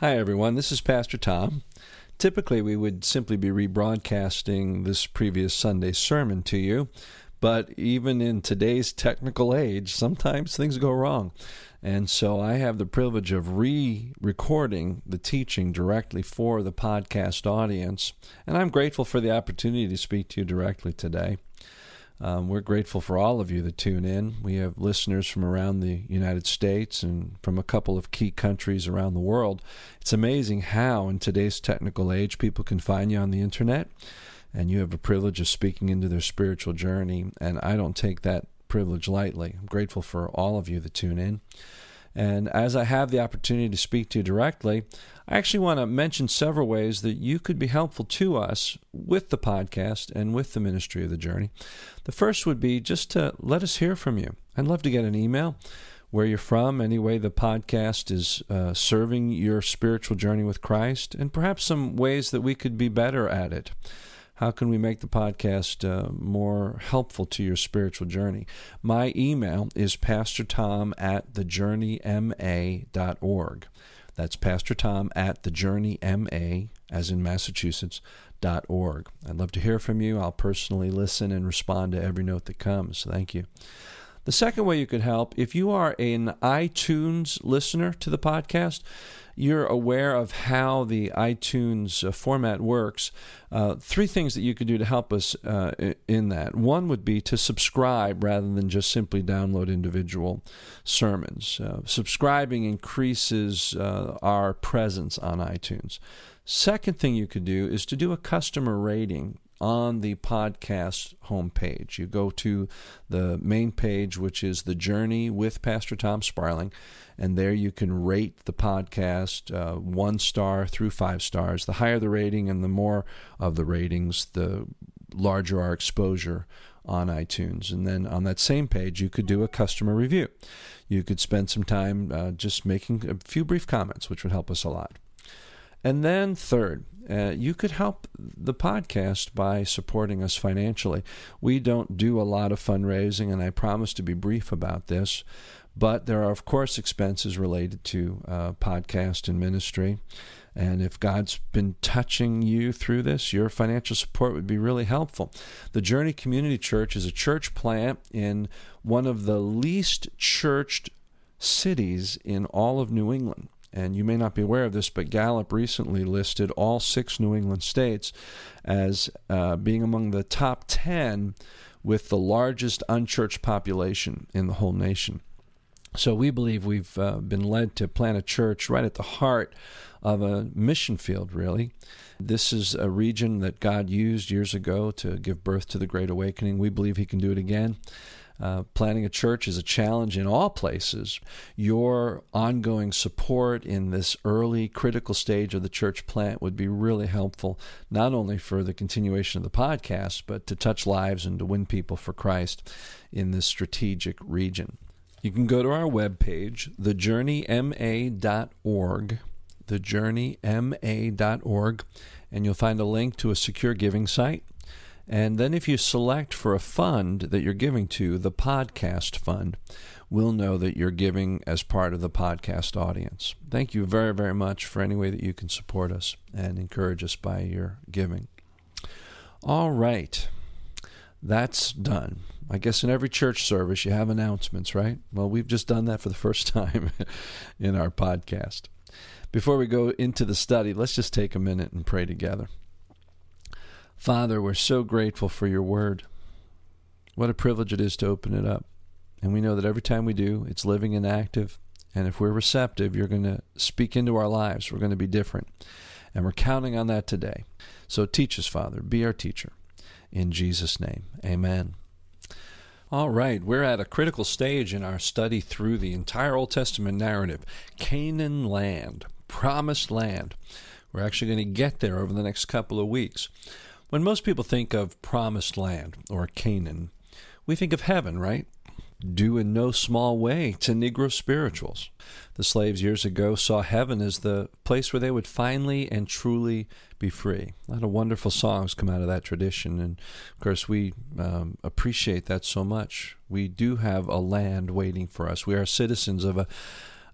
Hi, everyone. This is Pastor Tom. Typically, we would simply be rebroadcasting this previous Sunday's sermon to you, but even in today's technical age, sometimes things go wrong. And so I have the privilege of re recording the teaching directly for the podcast audience. And I'm grateful for the opportunity to speak to you directly today. Um, we're grateful for all of you that tune in. We have listeners from around the United States and from a couple of key countries around the world. It's amazing how, in today's technical age, people can find you on the internet and you have a privilege of speaking into their spiritual journey. And I don't take that privilege lightly. I'm grateful for all of you that tune in. And as I have the opportunity to speak to you directly, I actually want to mention several ways that you could be helpful to us with the podcast and with the ministry of the journey. The first would be just to let us hear from you. I'd love to get an email where you're from, any way the podcast is uh, serving your spiritual journey with Christ, and perhaps some ways that we could be better at it. How can we make the podcast uh, more helpful to your spiritual journey? My email is pastortom at thejourneyma.org. That's Pastor Tom at thejourneyma, as in Massachusetts, dot org. I'd love to hear from you. I'll personally listen and respond to every note that comes. Thank you. The second way you could help, if you are an iTunes listener to the podcast, you're aware of how the iTunes uh, format works, uh, three things that you could do to help us uh, in that. One would be to subscribe rather than just simply download individual sermons. Uh, subscribing increases uh, our presence on iTunes. Second thing you could do is to do a customer rating on the podcast homepage. You go to the main page, which is The Journey with Pastor Tom Sparling, and there you can rate the podcast uh, one star through five stars. The higher the rating and the more of the ratings, the larger our exposure on iTunes. And then on that same page, you could do a customer review. You could spend some time uh, just making a few brief comments, which would help us a lot. And then, third, uh, you could help the podcast by supporting us financially. We don't do a lot of fundraising, and I promise to be brief about this. But there are, of course, expenses related to uh, podcast and ministry. And if God's been touching you through this, your financial support would be really helpful. The Journey Community Church is a church plant in one of the least churched cities in all of New England. And you may not be aware of this, but Gallup recently listed all six New England states as uh, being among the top 10 with the largest unchurched population in the whole nation. So we believe we've uh, been led to plant a church right at the heart of a mission field, really. This is a region that God used years ago to give birth to the Great Awakening. We believe He can do it again. Uh, planting a church is a challenge in all places. Your ongoing support in this early critical stage of the church plant would be really helpful, not only for the continuation of the podcast, but to touch lives and to win people for Christ in this strategic region. You can go to our webpage, thejourneyma.org, thejourneyma.org, and you'll find a link to a secure giving site and then if you select for a fund that you're giving to, the podcast fund, we'll know that you're giving as part of the podcast audience. Thank you very, very much for any way that you can support us and encourage us by your giving. All right. That's done. I guess in every church service you have announcements, right? Well, we've just done that for the first time in our podcast. Before we go into the study, let's just take a minute and pray together. Father, we're so grateful for your word. What a privilege it is to open it up. And we know that every time we do, it's living and active. And if we're receptive, you're going to speak into our lives. We're going to be different. And we're counting on that today. So teach us, Father. Be our teacher. In Jesus' name, amen. All right, we're at a critical stage in our study through the entire Old Testament narrative Canaan land, promised land. We're actually going to get there over the next couple of weeks. When most people think of promised land or Canaan, we think of heaven, right? Due in no small way to Negro spirituals. The slaves years ago saw heaven as the place where they would finally and truly be free. A lot of wonderful songs come out of that tradition, and of course, we um, appreciate that so much. We do have a land waiting for us. We are citizens of a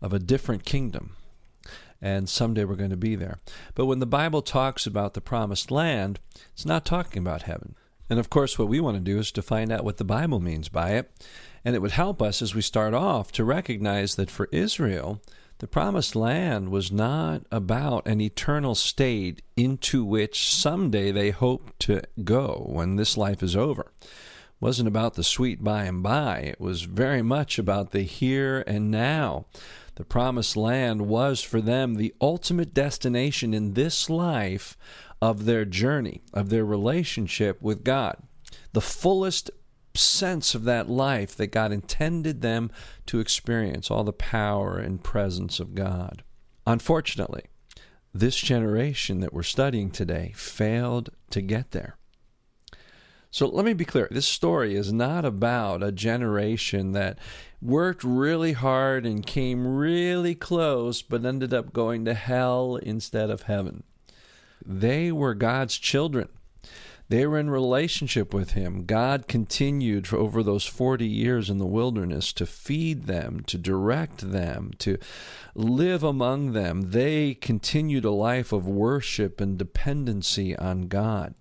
of a different kingdom. And someday we're going to be there. But when the Bible talks about the promised land, it's not talking about heaven. And of course, what we want to do is to find out what the Bible means by it. And it would help us as we start off to recognize that for Israel, the promised land was not about an eternal state into which someday they hope to go when this life is over. It wasn't about the sweet by and by. It was very much about the here and now. The promised land was for them the ultimate destination in this life of their journey, of their relationship with God. The fullest sense of that life that God intended them to experience, all the power and presence of God. Unfortunately, this generation that we're studying today failed to get there. So let me be clear this story is not about a generation that worked really hard and came really close but ended up going to hell instead of heaven. They were God's children. They were in relationship with him. God continued for over those 40 years in the wilderness to feed them, to direct them, to live among them. They continued a life of worship and dependency on God.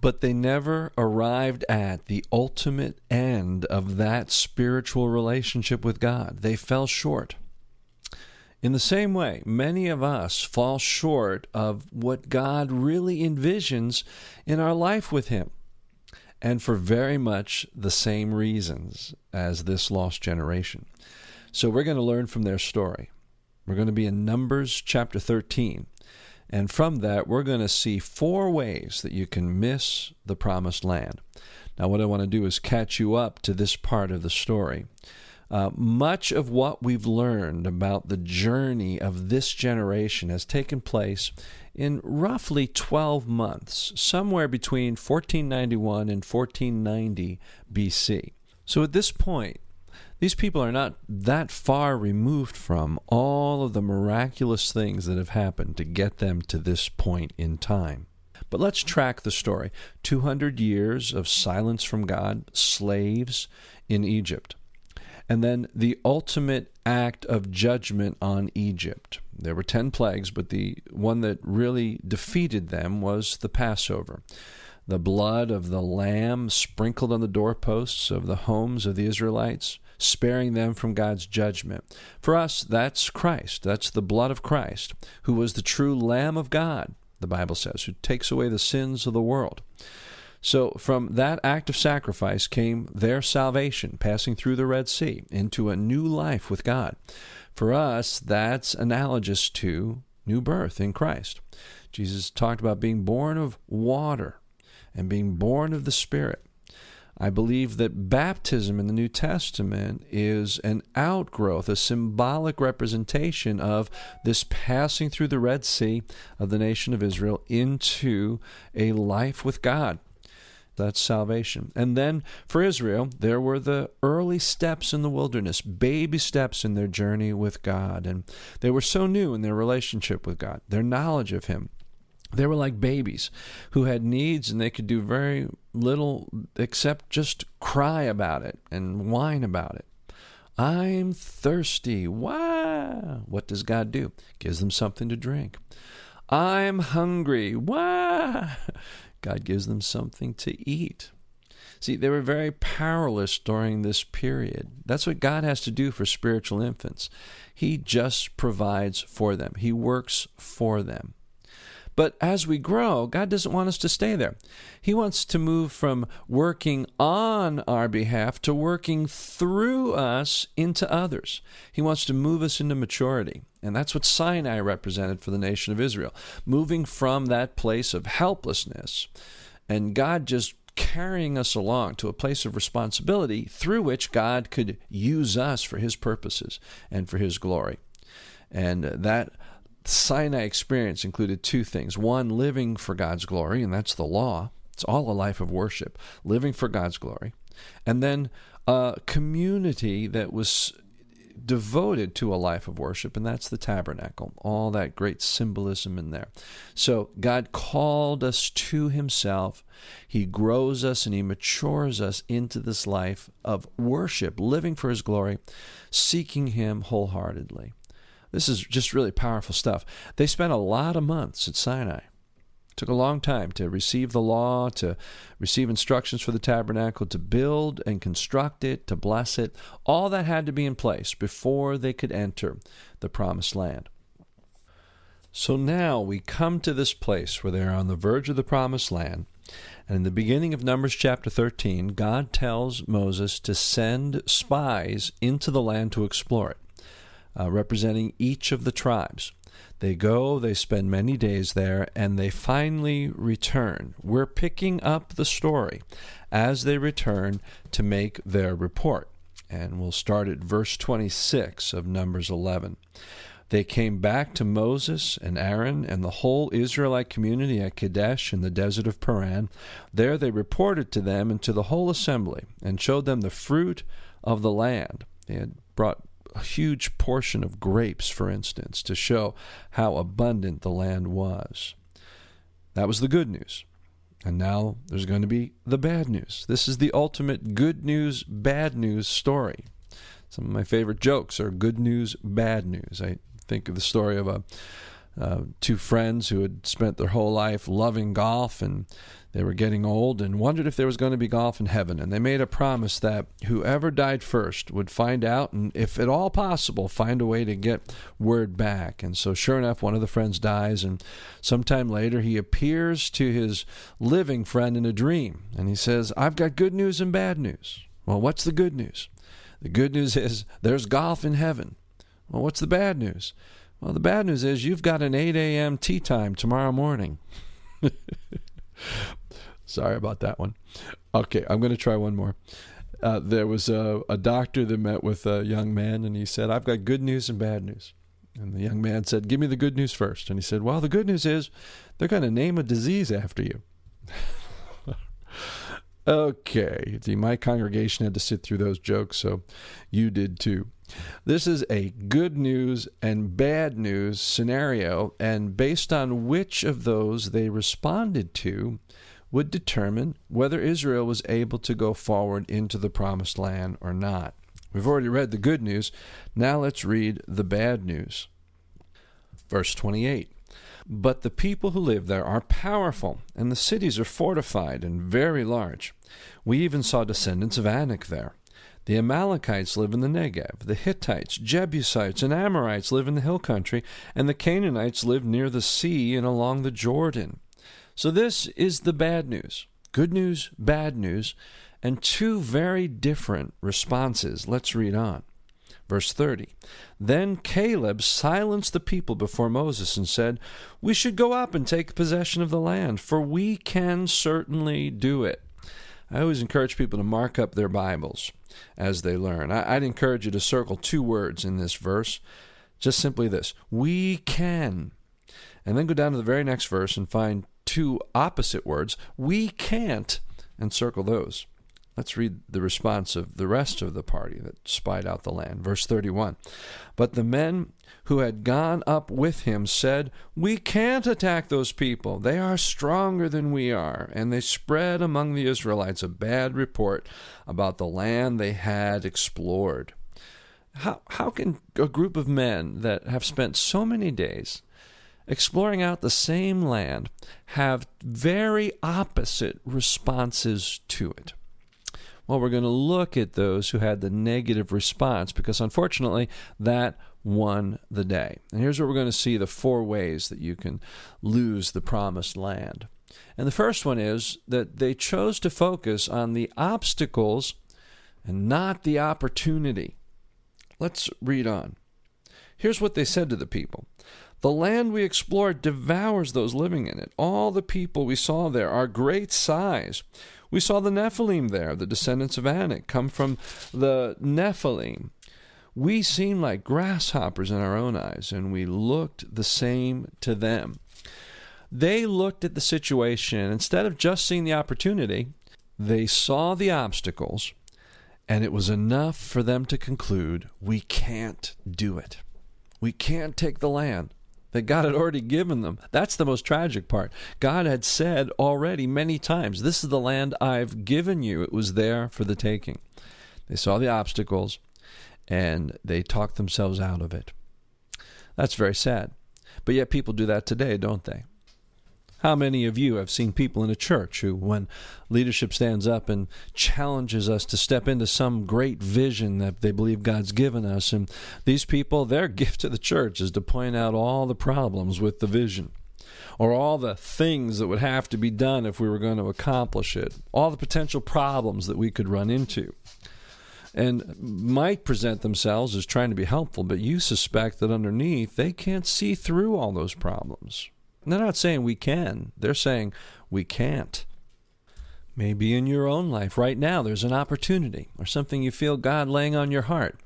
But they never arrived at the ultimate end of that spiritual relationship with God. They fell short. In the same way, many of us fall short of what God really envisions in our life with Him, and for very much the same reasons as this lost generation. So we're going to learn from their story. We're going to be in Numbers chapter 13. And from that, we're going to see four ways that you can miss the promised land. Now, what I want to do is catch you up to this part of the story. Uh, much of what we've learned about the journey of this generation has taken place in roughly 12 months, somewhere between 1491 and 1490 BC. So at this point, these people are not that far removed from all of the miraculous things that have happened to get them to this point in time. But let's track the story 200 years of silence from God, slaves in Egypt and then the ultimate act of judgment on Egypt. There were 10 plagues, but the one that really defeated them was the Passover. The blood of the lamb sprinkled on the doorposts of the homes of the Israelites, sparing them from God's judgment. For us, that's Christ. That's the blood of Christ, who was the true Lamb of God, the Bible says, who takes away the sins of the world. So, from that act of sacrifice came their salvation, passing through the Red Sea into a new life with God. For us, that's analogous to new birth in Christ. Jesus talked about being born of water and being born of the Spirit. I believe that baptism in the New Testament is an outgrowth, a symbolic representation of this passing through the Red Sea of the nation of Israel into a life with God. That's salvation. And then for Israel, there were the early steps in the wilderness, baby steps in their journey with God. And they were so new in their relationship with God, their knowledge of Him. They were like babies who had needs and they could do very little except just cry about it and whine about it. I'm thirsty. Why? What does God do? Gives them something to drink. I'm hungry. Why? God gives them something to eat. See, they were very powerless during this period. That's what God has to do for spiritual infants. He just provides for them, He works for them. But as we grow, God doesn't want us to stay there. He wants to move from working on our behalf to working through us into others. He wants to move us into maturity. And that's what Sinai represented for the nation of Israel, moving from that place of helplessness and God just carrying us along to a place of responsibility through which God could use us for His purposes and for His glory. And that Sinai experience included two things one, living for God's glory, and that's the law. It's all a life of worship, living for God's glory. And then a community that was devoted to a life of worship, and that's the tabernacle. All that great symbolism in there. So God called us to Himself. He grows us and He matures us into this life of worship, living for His glory, seeking Him wholeheartedly. This is just really powerful stuff. They spent a lot of months at Sinai. It took a long time to receive the law, to receive instructions for the tabernacle, to build and construct it, to bless it. All that had to be in place before they could enter the promised land. So now we come to this place where they are on the verge of the promised land. And in the beginning of Numbers chapter 13, God tells Moses to send spies into the land to explore it, uh, representing each of the tribes. They go, they spend many days there, and they finally return. We're picking up the story as they return to make their report. And we'll start at verse 26 of Numbers 11. They came back to Moses and Aaron and the whole Israelite community at Kadesh in the desert of Paran. There they reported to them and to the whole assembly and showed them the fruit of the land. They had brought a huge portion of grapes, for instance, to show how abundant the land was. That was the good news. And now there's going to be the bad news. This is the ultimate good news, bad news story. Some of my favorite jokes are good news, bad news. I think of the story of a uh, two friends who had spent their whole life loving golf and they were getting old and wondered if there was going to be golf in heaven. And they made a promise that whoever died first would find out and, if at all possible, find a way to get word back. And so, sure enough, one of the friends dies. And sometime later, he appears to his living friend in a dream. And he says, I've got good news and bad news. Well, what's the good news? The good news is there's golf in heaven. Well, what's the bad news? Well, the bad news is you've got an 8 a.m. tee time tomorrow morning. Sorry about that one. Okay, I'm going to try one more. Uh, there was a, a doctor that met with a young man, and he said, I've got good news and bad news. And the young man said, Give me the good news first. And he said, Well, the good news is they're going to name a disease after you. okay. See, my congregation had to sit through those jokes, so you did too. This is a good news and bad news scenario, and based on which of those they responded to, would determine whether Israel was able to go forward into the promised land or not. We've already read the good news. Now let's read the bad news. Verse 28 But the people who live there are powerful, and the cities are fortified and very large. We even saw descendants of Anak there. The Amalekites live in the Negev. The Hittites, Jebusites, and Amorites live in the hill country, and the Canaanites live near the sea and along the Jordan. So, this is the bad news. Good news, bad news, and two very different responses. Let's read on. Verse 30 Then Caleb silenced the people before Moses and said, We should go up and take possession of the land, for we can certainly do it. I always encourage people to mark up their Bibles as they learn. I'd encourage you to circle two words in this verse, just simply this We can. And then go down to the very next verse and find two opposite words, we can't, and circle those. Let's read the response of the rest of the party that spied out the land. Verse 31. But the men who had gone up with him said, We can't attack those people. They are stronger than we are. And they spread among the Israelites a bad report about the land they had explored. How, how can a group of men that have spent so many days exploring out the same land have very opposite responses to it. Well, we're going to look at those who had the negative response because unfortunately that won the day. And here's what we're going to see the four ways that you can lose the promised land. And the first one is that they chose to focus on the obstacles and not the opportunity. Let's read on. Here's what they said to the people the land we explored devours those living in it. All the people we saw there are great size. We saw the Nephilim there, the descendants of Anak, come from the Nephilim. We seemed like grasshoppers in our own eyes, and we looked the same to them. They looked at the situation, instead of just seeing the opportunity, they saw the obstacles, and it was enough for them to conclude we can't do it. We can't take the land that God had already given them. That's the most tragic part. God had said already many times, This is the land I've given you. It was there for the taking. They saw the obstacles and they talked themselves out of it. That's very sad. But yet people do that today, don't they? How many of you have seen people in a church who, when leadership stands up and challenges us to step into some great vision that they believe God's given us, and these people, their gift to the church is to point out all the problems with the vision, or all the things that would have to be done if we were going to accomplish it, all the potential problems that we could run into and might present themselves as trying to be helpful, but you suspect that underneath they can't see through all those problems. And they're not saying we can, they're saying we can't. Maybe in your own life right now there's an opportunity or something you feel God laying on your heart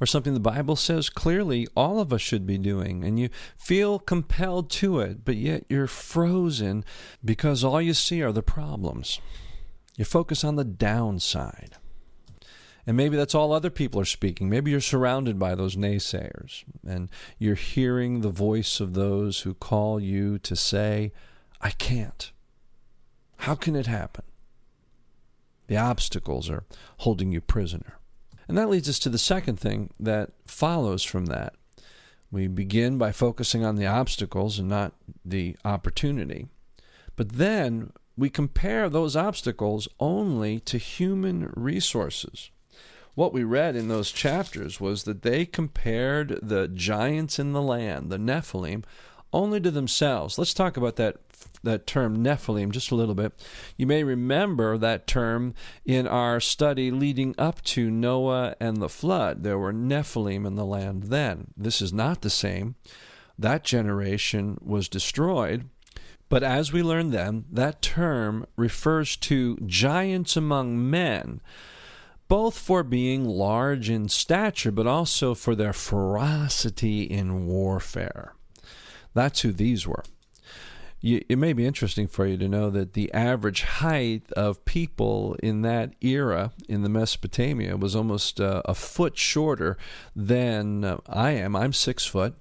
or something the Bible says clearly all of us should be doing and you feel compelled to it, but yet you're frozen because all you see are the problems. You focus on the downside. And maybe that's all other people are speaking. Maybe you're surrounded by those naysayers and you're hearing the voice of those who call you to say, I can't. How can it happen? The obstacles are holding you prisoner. And that leads us to the second thing that follows from that. We begin by focusing on the obstacles and not the opportunity. But then we compare those obstacles only to human resources what we read in those chapters was that they compared the giants in the land, the Nephilim, only to themselves. Let's talk about that that term Nephilim just a little bit. You may remember that term in our study leading up to Noah and the flood. There were Nephilim in the land then. This is not the same. That generation was destroyed. But as we learn then, that term refers to giants among men both for being large in stature, but also for their ferocity in warfare. That's who these were. It may be interesting for you to know that the average height of people in that era in the Mesopotamia was almost uh, a foot shorter than uh, I am. I'm six foot.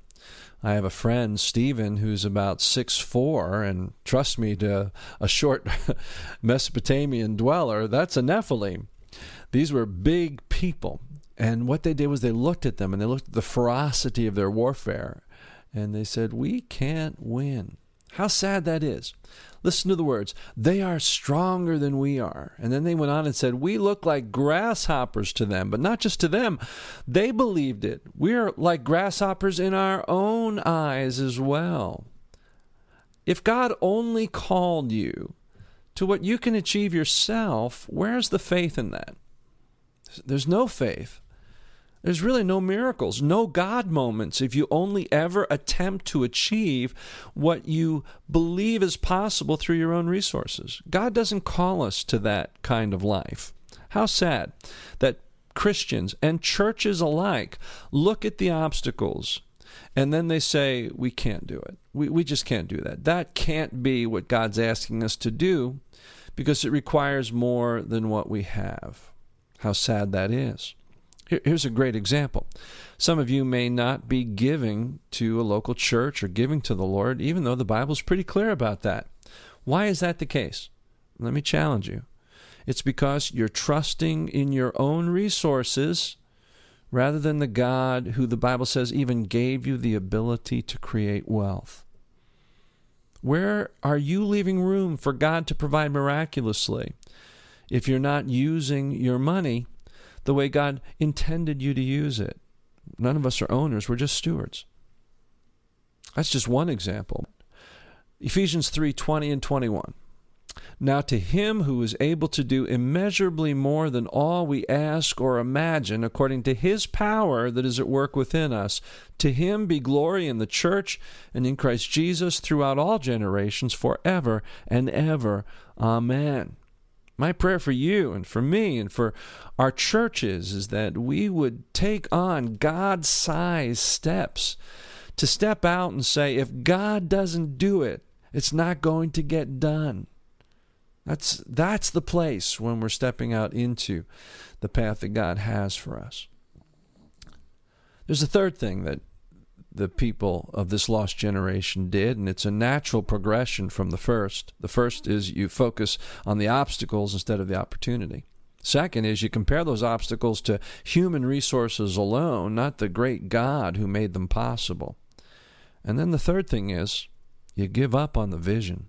I have a friend, Stephen, who's about six four, and trust me, to a short Mesopotamian dweller, that's a Nephilim. These were big people. And what they did was they looked at them and they looked at the ferocity of their warfare and they said, We can't win. How sad that is. Listen to the words. They are stronger than we are. And then they went on and said, We look like grasshoppers to them, but not just to them. They believed it. We are like grasshoppers in our own eyes as well. If God only called you to what you can achieve yourself, where's the faith in that? There's no faith. There's really no miracles, no God moments if you only ever attempt to achieve what you believe is possible through your own resources. God doesn't call us to that kind of life. How sad that Christians and churches alike look at the obstacles and then they say, We can't do it. We, we just can't do that. That can't be what God's asking us to do because it requires more than what we have. How sad that is. Here's a great example. Some of you may not be giving to a local church or giving to the Lord, even though the Bible's pretty clear about that. Why is that the case? Let me challenge you. It's because you're trusting in your own resources rather than the God who the Bible says even gave you the ability to create wealth. Where are you leaving room for God to provide miraculously? If you're not using your money the way God intended you to use it. None of us are owners, we're just stewards. That's just one example. Ephesians 3 20 and 21. Now, to him who is able to do immeasurably more than all we ask or imagine, according to his power that is at work within us, to him be glory in the church and in Christ Jesus throughout all generations, forever and ever. Amen. My prayer for you and for me and for our churches is that we would take on God sized steps to step out and say, if God doesn't do it, it's not going to get done. That's, that's the place when we're stepping out into the path that God has for us. There's a third thing that the people of this lost generation did, and it's a natural progression from the first. The first is you focus on the obstacles instead of the opportunity. Second is you compare those obstacles to human resources alone, not the great God who made them possible. And then the third thing is you give up on the vision.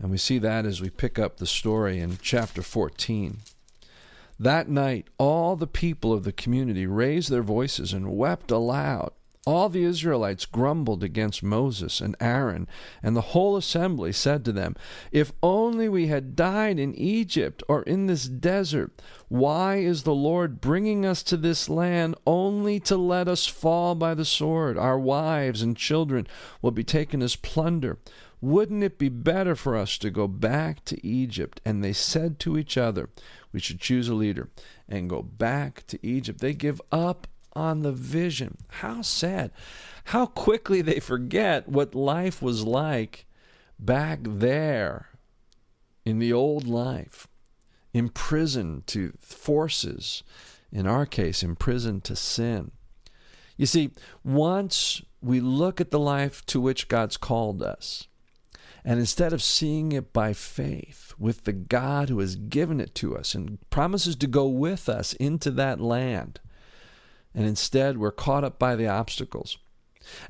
And we see that as we pick up the story in chapter 14. That night, all the people of the community raised their voices and wept aloud. All the Israelites grumbled against Moses and Aaron, and the whole assembly said to them, If only we had died in Egypt or in this desert, why is the Lord bringing us to this land only to let us fall by the sword? Our wives and children will be taken as plunder. Wouldn't it be better for us to go back to Egypt? And they said to each other, We should choose a leader and go back to Egypt. They give up on the vision. How sad. How quickly they forget what life was like back there in the old life, imprisoned to forces, in our case, imprisoned to sin. You see, once we look at the life to which God's called us, and instead of seeing it by faith with the God who has given it to us and promises to go with us into that land, and instead we're caught up by the obstacles.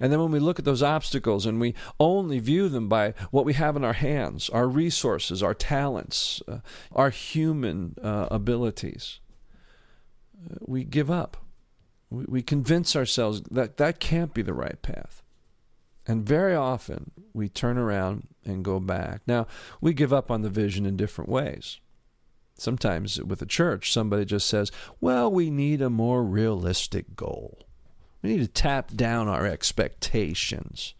And then when we look at those obstacles and we only view them by what we have in our hands, our resources, our talents, uh, our human uh, abilities, uh, we give up. We, we convince ourselves that that can't be the right path. And very often we turn around and go back. Now, we give up on the vision in different ways. Sometimes with a church, somebody just says, well, we need a more realistic goal. We need to tap down our expectations.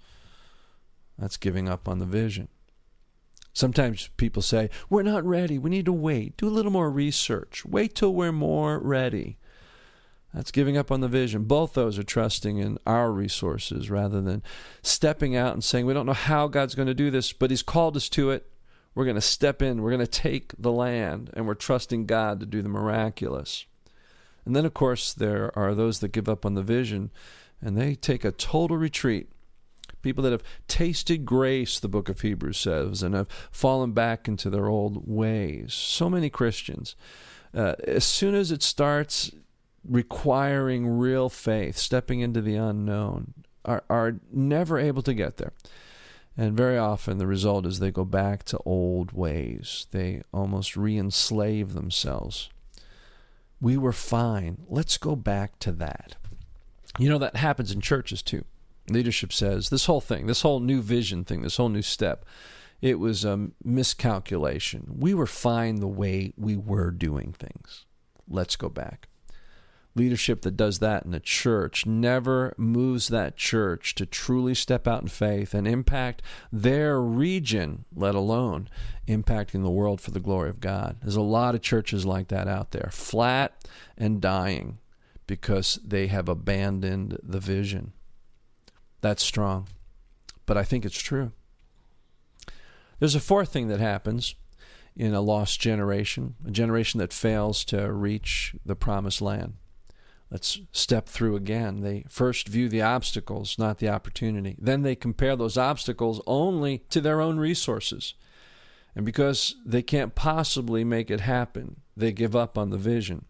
That's giving up on the vision. Sometimes people say, We're not ready. We need to wait. Do a little more research. Wait till we're more ready. That's giving up on the vision. Both those are trusting in our resources rather than stepping out and saying, We don't know how God's going to do this, but He's called us to it. We're going to step in, we're going to take the land, and we're trusting God to do the miraculous. And then, of course, there are those that give up on the vision and they take a total retreat. People that have tasted grace, the book of Hebrews says, and have fallen back into their old ways. So many Christians. Uh, as soon as it starts requiring real faith, stepping into the unknown, are, are never able to get there. And very often the result is they go back to old ways. They almost re enslave themselves. We were fine. Let's go back to that. You know, that happens in churches too. Leadership says this whole thing, this whole new vision thing, this whole new step, it was a miscalculation. We were fine the way we were doing things. Let's go back leadership that does that in a church never moves that church to truly step out in faith and impact their region, let alone impacting the world for the glory of God. There's a lot of churches like that out there, flat and dying because they have abandoned the vision. That's strong, but I think it's true. There's a fourth thing that happens in a lost generation, a generation that fails to reach the promised land. Let's step through again. They first view the obstacles, not the opportunity. Then they compare those obstacles only to their own resources. And because they can't possibly make it happen, they give up on the vision.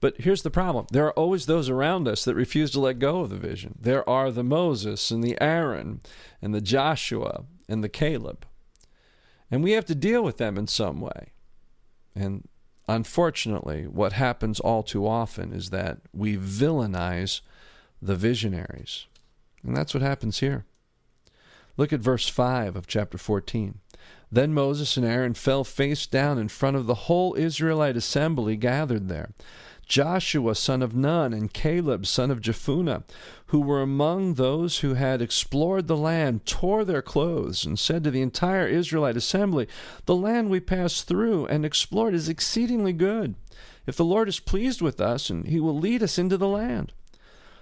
But here's the problem there are always those around us that refuse to let go of the vision. There are the Moses and the Aaron and the Joshua and the Caleb. And we have to deal with them in some way. And unfortunately, what happens all too often is that we villainize the visionaries. And that's what happens here. Look at verse 5 of chapter 14. Then Moses and Aaron fell face down in front of the whole Israelite assembly gathered there. Joshua son of Nun and Caleb son of Jephunneh, who were among those who had explored the land, tore their clothes and said to the entire Israelite assembly, The land we passed through and explored is exceedingly good. If the Lord is pleased with us, and he will lead us into the land,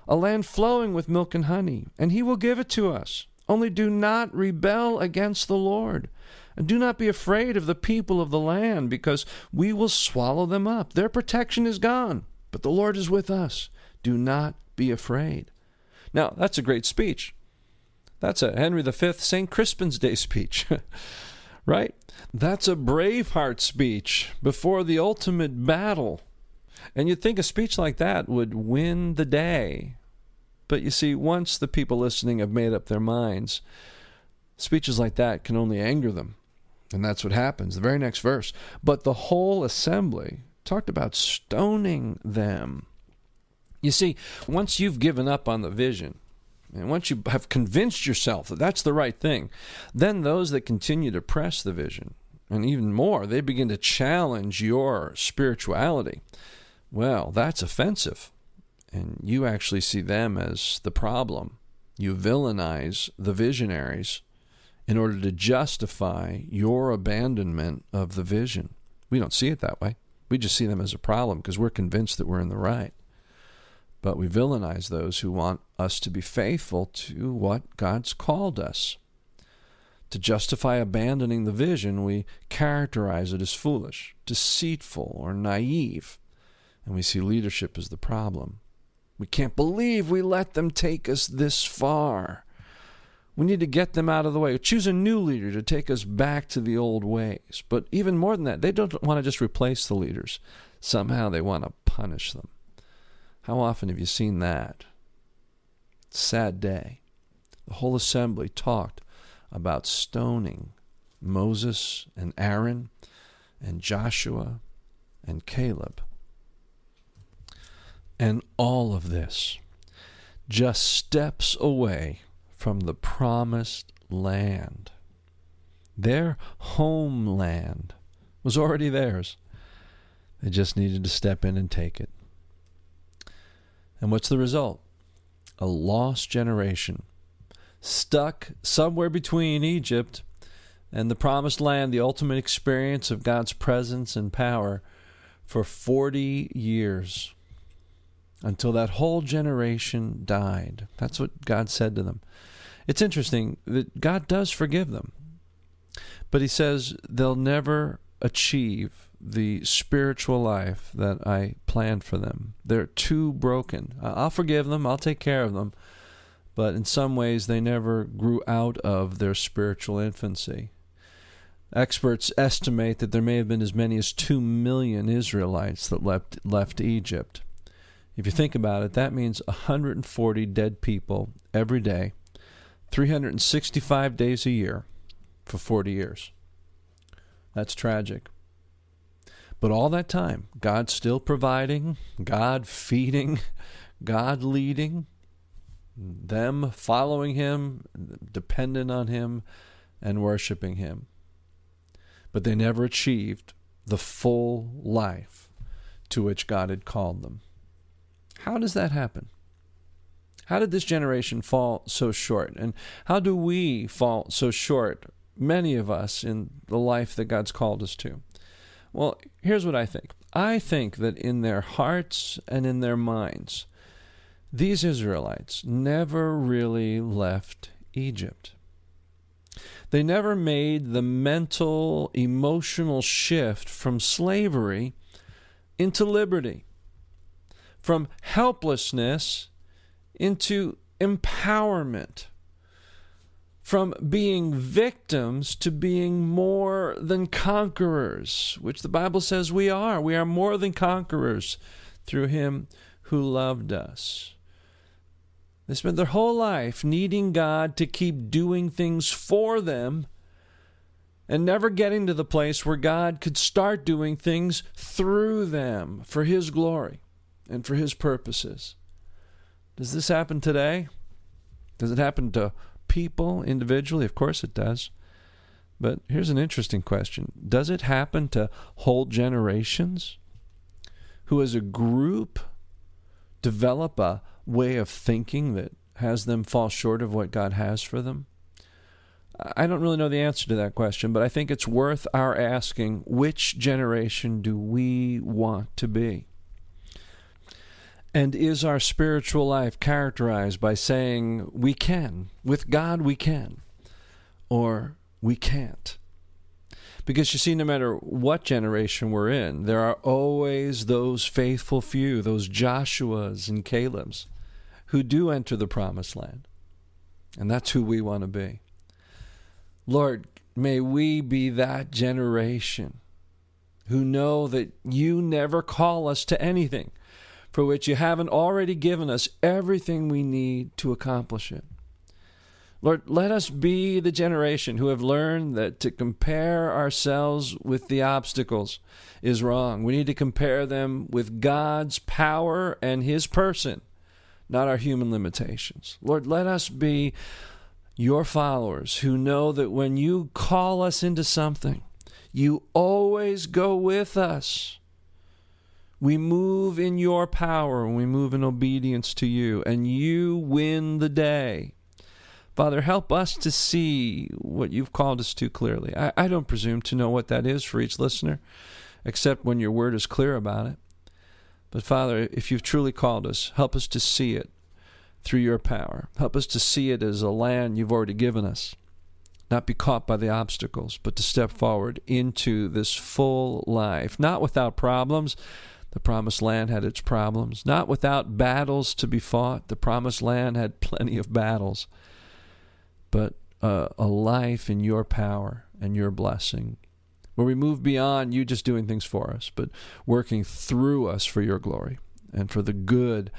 a land flowing with milk and honey, and he will give it to us. Only do not rebel against the Lord. And do not be afraid of the people of the land, because we will swallow them up. Their protection is gone, but the Lord is with us. Do not be afraid. Now, that's a great speech. That's a Henry V, St. Crispin's Day speech, right? That's a Braveheart speech before the ultimate battle. And you'd think a speech like that would win the day. But you see, once the people listening have made up their minds, speeches like that can only anger them. And that's what happens. The very next verse. But the whole assembly talked about stoning them. You see, once you've given up on the vision, and once you have convinced yourself that that's the right thing, then those that continue to press the vision, and even more, they begin to challenge your spirituality. Well, that's offensive. And you actually see them as the problem. You villainize the visionaries in order to justify your abandonment of the vision. We don't see it that way. We just see them as a problem because we're convinced that we're in the right. But we villainize those who want us to be faithful to what God's called us. To justify abandoning the vision, we characterize it as foolish, deceitful, or naive. And we see leadership as the problem. We can't believe we let them take us this far. We need to get them out of the way. Choose a new leader to take us back to the old ways. But even more than that, they don't want to just replace the leaders. Somehow they want to punish them. How often have you seen that? Sad day. The whole assembly talked about stoning Moses and Aaron and Joshua and Caleb. And all of this just steps away from the promised land. Their homeland was already theirs. They just needed to step in and take it. And what's the result? A lost generation, stuck somewhere between Egypt and the promised land, the ultimate experience of God's presence and power for 40 years until that whole generation died. That's what God said to them. It's interesting that God does forgive them, but He says they'll never achieve the spiritual life that I planned for them. They're too broken. I'll forgive them, I'll take care of them, but in some ways they never grew out of their spiritual infancy. Experts estimate that there may have been as many as 2 million Israelites that left, left Egypt. If you think about it, that means 140 dead people every day 365 days a year for 40 years. That's tragic. But all that time, God still providing, God feeding, God leading, them following Him, dependent on Him, and worshiping Him. But they never achieved the full life to which God had called them. How does that happen? How did this generation fall so short? And how do we fall so short, many of us, in the life that God's called us to? Well, here's what I think I think that in their hearts and in their minds, these Israelites never really left Egypt. They never made the mental, emotional shift from slavery into liberty, from helplessness into empowerment from being victims to being more than conquerors, which the Bible says we are. We are more than conquerors through Him who loved us. They spent their whole life needing God to keep doing things for them and never getting to the place where God could start doing things through them for His glory and for His purposes. Does this happen today? Does it happen to people individually? Of course it does. But here's an interesting question Does it happen to whole generations who, as a group, develop a way of thinking that has them fall short of what God has for them? I don't really know the answer to that question, but I think it's worth our asking which generation do we want to be? And is our spiritual life characterized by saying we can, with God we can, or we can't? Because you see, no matter what generation we're in, there are always those faithful few, those Joshuas and Calebs, who do enter the promised land. And that's who we want to be. Lord, may we be that generation who know that you never call us to anything for which you haven't already given us everything we need to accomplish it. Lord, let us be the generation who have learned that to compare ourselves with the obstacles is wrong. We need to compare them with God's power and His person, not our human limitations. Lord, let us be your followers who know that when you call us into something, you always go with us. We move in your power and we move in obedience to you, and you win the day. Father, help us to see what you've called us to clearly. I, I, don't presume to know what that is for each listener, except when your word is clear about it. But Father, if you've truly called us, help us to see it through your power. Help us to see it as a land you've already given us. Not be caught by the obstacles, but to step forward into this full life, not without problems. The promised land had its problems. Not without battles to be fought. The promised land had plenty of battles but uh, a life in your power and your blessing, where we move beyond you just doing things for us, but working through us for your glory and for the good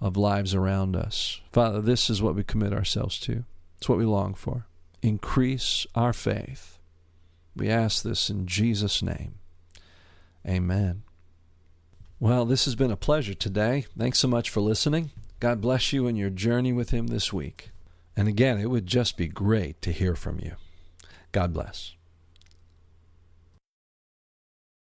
of lives around us. Father, this is what we commit ourselves to. It's what we long for. Increase our faith. We ask this in Jesus' name. Amen. Well, this has been a pleasure today. Thanks so much for listening. God bless you in your journey with Him this week. And again, it would just be great to hear from you. God bless.